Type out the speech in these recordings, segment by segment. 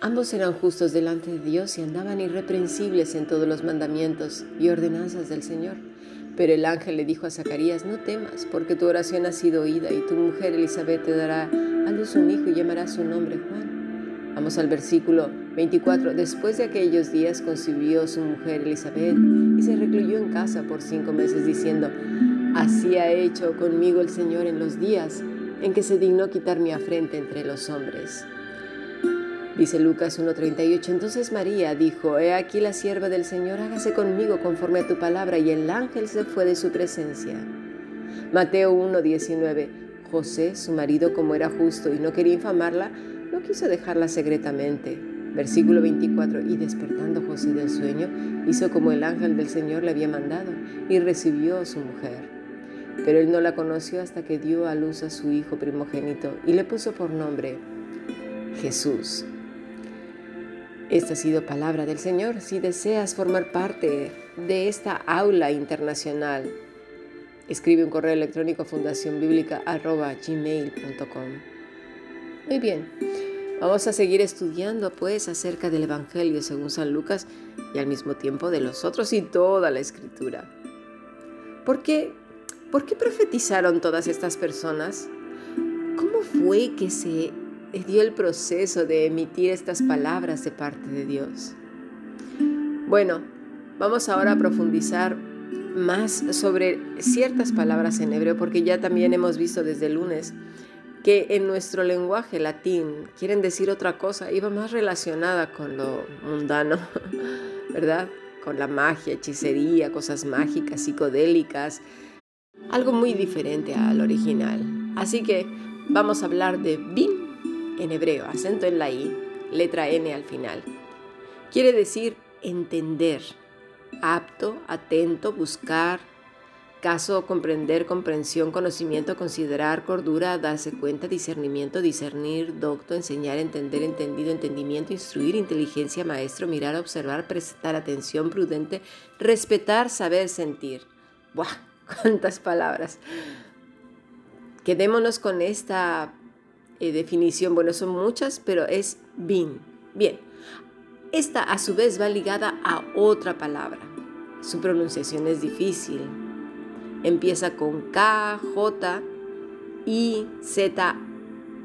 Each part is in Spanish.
Ambos eran justos delante de Dios y andaban irreprensibles en todos los mandamientos y ordenanzas del Señor. Pero el ángel le dijo a Zacarías, no temas, porque tu oración ha sido oída y tu mujer Elizabeth te dará a luz un hijo y llamará su nombre Juan. Vamos al versículo 24. Después de aquellos días concibió su mujer Elizabeth y se recluyó en casa por cinco meses diciendo, así ha hecho conmigo el Señor en los días en que se dignó quitar mi afrenta entre los hombres. Dice Lucas 1.38, entonces María dijo, He aquí la sierva del Señor, hágase conmigo conforme a tu palabra, y el ángel se fue de su presencia. Mateo 1.19, José, su marido, como era justo y no quería infamarla, no quiso dejarla secretamente. Versículo 24, y despertando José del sueño, hizo como el ángel del Señor le había mandado, y recibió a su mujer. Pero él no la conoció hasta que dio a luz a su hijo primogénito, y le puso por nombre Jesús. Esta ha sido palabra del Señor. Si deseas formar parte de esta aula internacional, escribe un correo electrónico a fundacionbiblica.gmail.com. Muy bien, vamos a seguir estudiando pues acerca del Evangelio según San Lucas y al mismo tiempo de los otros y toda la escritura. ¿Por qué, ¿Por qué profetizaron todas estas personas? ¿Cómo fue que se dio el proceso de emitir estas palabras de parte de Dios. Bueno, vamos ahora a profundizar más sobre ciertas palabras en hebreo, porque ya también hemos visto desde el lunes que en nuestro lenguaje latín quieren decir otra cosa, iba más relacionada con lo mundano, ¿verdad? Con la magia, hechicería, cosas mágicas, psicodélicas, algo muy diferente al original. Así que vamos a hablar de bin en hebreo, acento en la I, letra N al final. Quiere decir entender, apto, atento, buscar, caso, comprender, comprensión, conocimiento, considerar, cordura, darse cuenta, discernimiento, discernir, docto, enseñar, entender, entendido, entendimiento, instruir, inteligencia, maestro, mirar, observar, prestar atención, prudente, respetar, saber, sentir. ¡Buah! ¿Cuántas palabras? Quedémonos con esta eh, definición, bueno, son muchas, pero es bin. Bien, esta a su vez va ligada a otra palabra. Su pronunciación es difícil. Empieza con K, J, I, Z,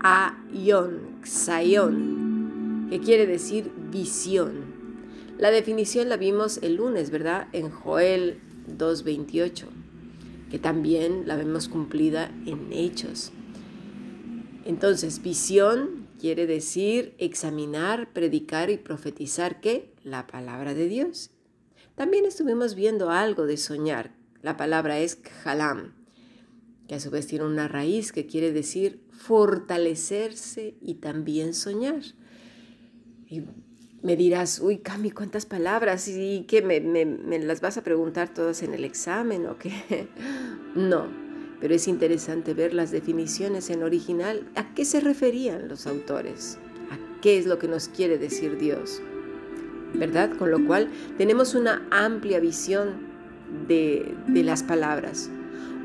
A, Ion, Xayon, que quiere decir visión. La definición la vimos el lunes, ¿verdad? En Joel 2.28, que también la vemos cumplida en Hechos entonces, visión quiere decir examinar, predicar y profetizar qué? La palabra de Dios. También estuvimos viendo algo de soñar. La palabra es khalam, que a su vez tiene una raíz que quiere decir fortalecerse y también soñar. Y me dirás, uy, Cami, ¿cuántas palabras? ¿Y qué? ¿Me, me las vas a preguntar todas en el examen o qué? No, pero es interesante ver las definiciones en original, a qué se referían los autores, a qué es lo que nos quiere decir Dios. ¿Verdad? Con lo cual tenemos una amplia visión de, de las palabras.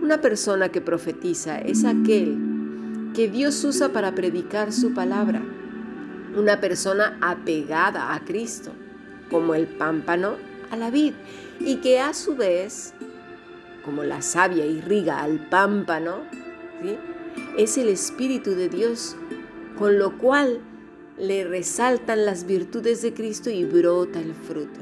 Una persona que profetiza es aquel que Dios usa para predicar su palabra. Una persona apegada a Cristo, como el pámpano a la vid, y que a su vez como la savia irriga al pámpano, es el Espíritu de Dios, con lo cual le resaltan las virtudes de Cristo y brota el fruto.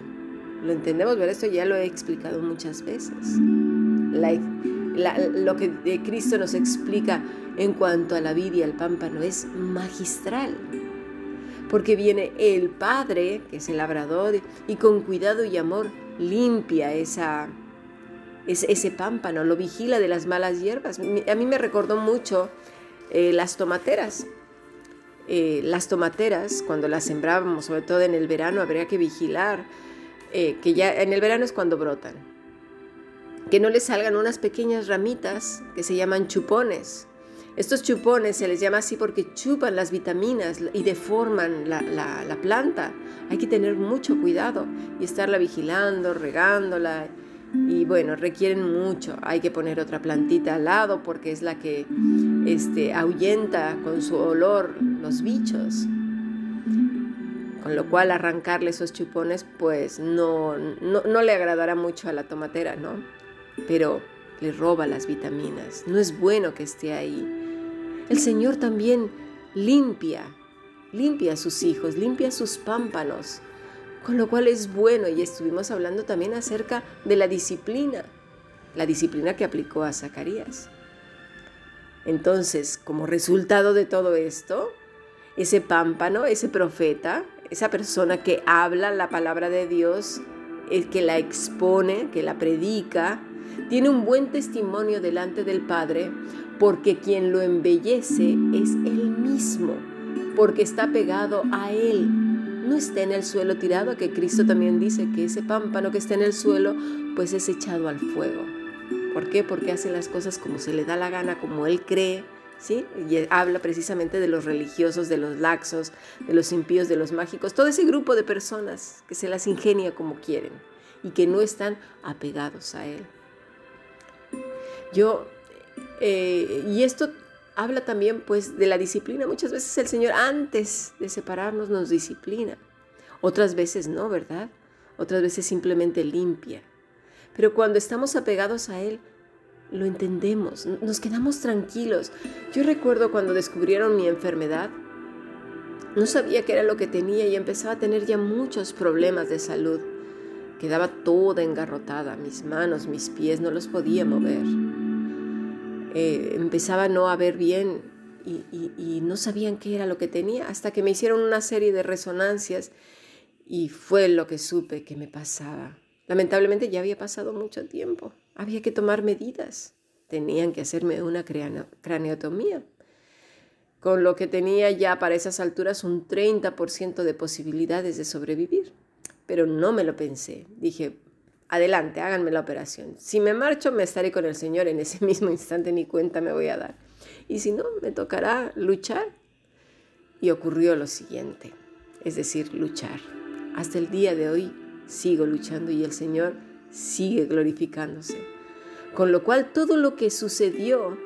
¿Lo entendemos? Pero esto ya lo he explicado muchas veces. lo que de Cristo nos explica en cuanto a la vida y al pámpano es magistral. Porque viene el Padre, que es el labrador, y con cuidado y amor limpia esa, ese pámpano, lo vigila de las malas hierbas. A mí me recordó mucho eh, las tomateras. Eh, las tomateras, cuando las sembrábamos, sobre todo en el verano, habría que vigilar, eh, que ya en el verano es cuando brotan, que no les salgan unas pequeñas ramitas que se llaman chupones. Estos chupones se les llama así porque chupan las vitaminas y deforman la planta. Hay que tener mucho cuidado y estarla vigilando, regándola y bueno, requieren mucho. Hay que poner otra plantita al lado porque es la que este, ahuyenta con su olor los bichos. con lo cual arrancarle esos chupones pues no, no, no le agradará mucho a la tomatera, ¿no? Pero le roba las vitaminas, no es bueno que esté ahí. El Señor también limpia, limpia a sus hijos, limpia sus pámpanos, con lo cual es bueno y estuvimos hablando también acerca de la disciplina, la disciplina que aplicó a Zacarías. Entonces, como resultado de todo esto, ese pámpano, ese profeta, esa persona que habla la palabra de Dios, que la expone, que la predica, tiene un buen testimonio delante del Padre porque quien lo embellece es Él mismo, porque está pegado a Él. No está en el suelo tirado, que Cristo también dice que ese pámpano que está en el suelo, pues es echado al fuego. ¿Por qué? Porque hace las cosas como se le da la gana, como Él cree, ¿sí? Y habla precisamente de los religiosos, de los laxos, de los impíos, de los mágicos, todo ese grupo de personas que se las ingenia como quieren y que no están apegados a Él. Yo, eh, y esto habla también pues de la disciplina. Muchas veces el Señor antes de separarnos nos disciplina. Otras veces no, ¿verdad? Otras veces simplemente limpia. Pero cuando estamos apegados a Él, lo entendemos, nos quedamos tranquilos. Yo recuerdo cuando descubrieron mi enfermedad, no sabía qué era lo que tenía y empezaba a tener ya muchos problemas de salud. Quedaba toda engarrotada, mis manos, mis pies, no los podía mover. Eh, empezaba no a ver bien y, y no sabían qué era lo que tenía hasta que me hicieron una serie de resonancias y fue lo que supe que me pasaba. Lamentablemente ya había pasado mucho tiempo. Había que tomar medidas. Tenían que hacerme una craneotomía. Con lo que tenía ya para esas alturas un 30% de posibilidades de sobrevivir. Pero no me lo pensé. Dije, adelante, háganme la operación. Si me marcho, me estaré con el Señor en ese mismo instante, ni cuenta me voy a dar. Y si no, me tocará luchar. Y ocurrió lo siguiente, es decir, luchar. Hasta el día de hoy sigo luchando y el Señor sigue glorificándose. Con lo cual todo lo que sucedió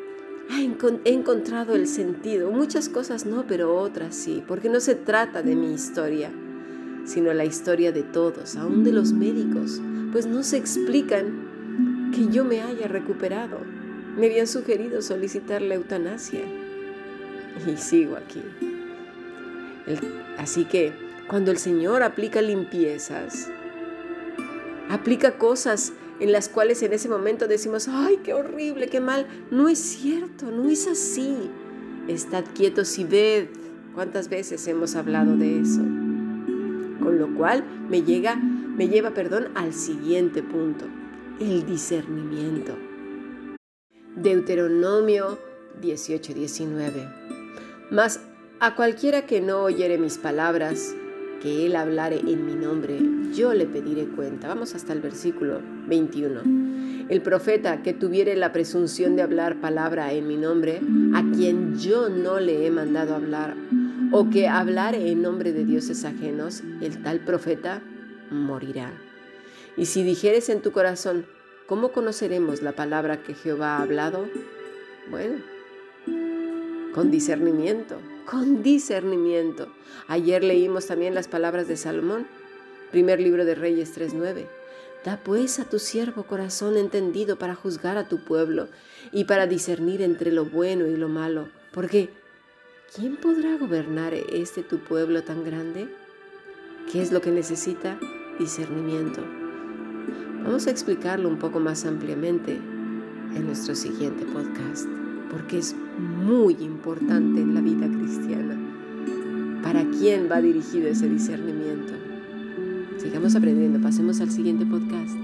he encontrado el sentido. Muchas cosas no, pero otras sí, porque no se trata de mi historia, sino la historia de todos, aún de los médicos, pues no se explican que yo me haya recuperado. Me habían sugerido solicitar la eutanasia y sigo aquí. así que cuando el Señor aplica limpiezas, aplica cosas en las cuales en ese momento decimos, ay, qué horrible, qué mal. No es cierto, no es así. Estad quietos y ved. ¿Cuántas veces hemos hablado de eso? Con lo cual me llega, me lleva, perdón, al siguiente punto, el discernimiento. Deuteronomio 18, 19. Mas a cualquiera que no oyere mis palabras que Él hablare en mi nombre, yo le pediré cuenta. Vamos hasta el versículo 21. El profeta que tuviere la presunción de hablar palabra en mi nombre, a quien yo no le he mandado hablar, o que hablare en nombre de dioses ajenos, el tal profeta morirá. Y si dijeres en tu corazón, ¿cómo conoceremos la palabra que Jehová ha hablado? Bueno, con discernimiento con discernimiento. Ayer leímos también las palabras de Salomón, primer libro de Reyes 3.9. Da pues a tu siervo corazón entendido para juzgar a tu pueblo y para discernir entre lo bueno y lo malo, porque ¿quién podrá gobernar este tu pueblo tan grande? ¿Qué es lo que necesita? Discernimiento. Vamos a explicarlo un poco más ampliamente en nuestro siguiente podcast porque es muy importante en la vida cristiana. ¿Para quién va dirigido ese discernimiento? Sigamos aprendiendo, pasemos al siguiente podcast.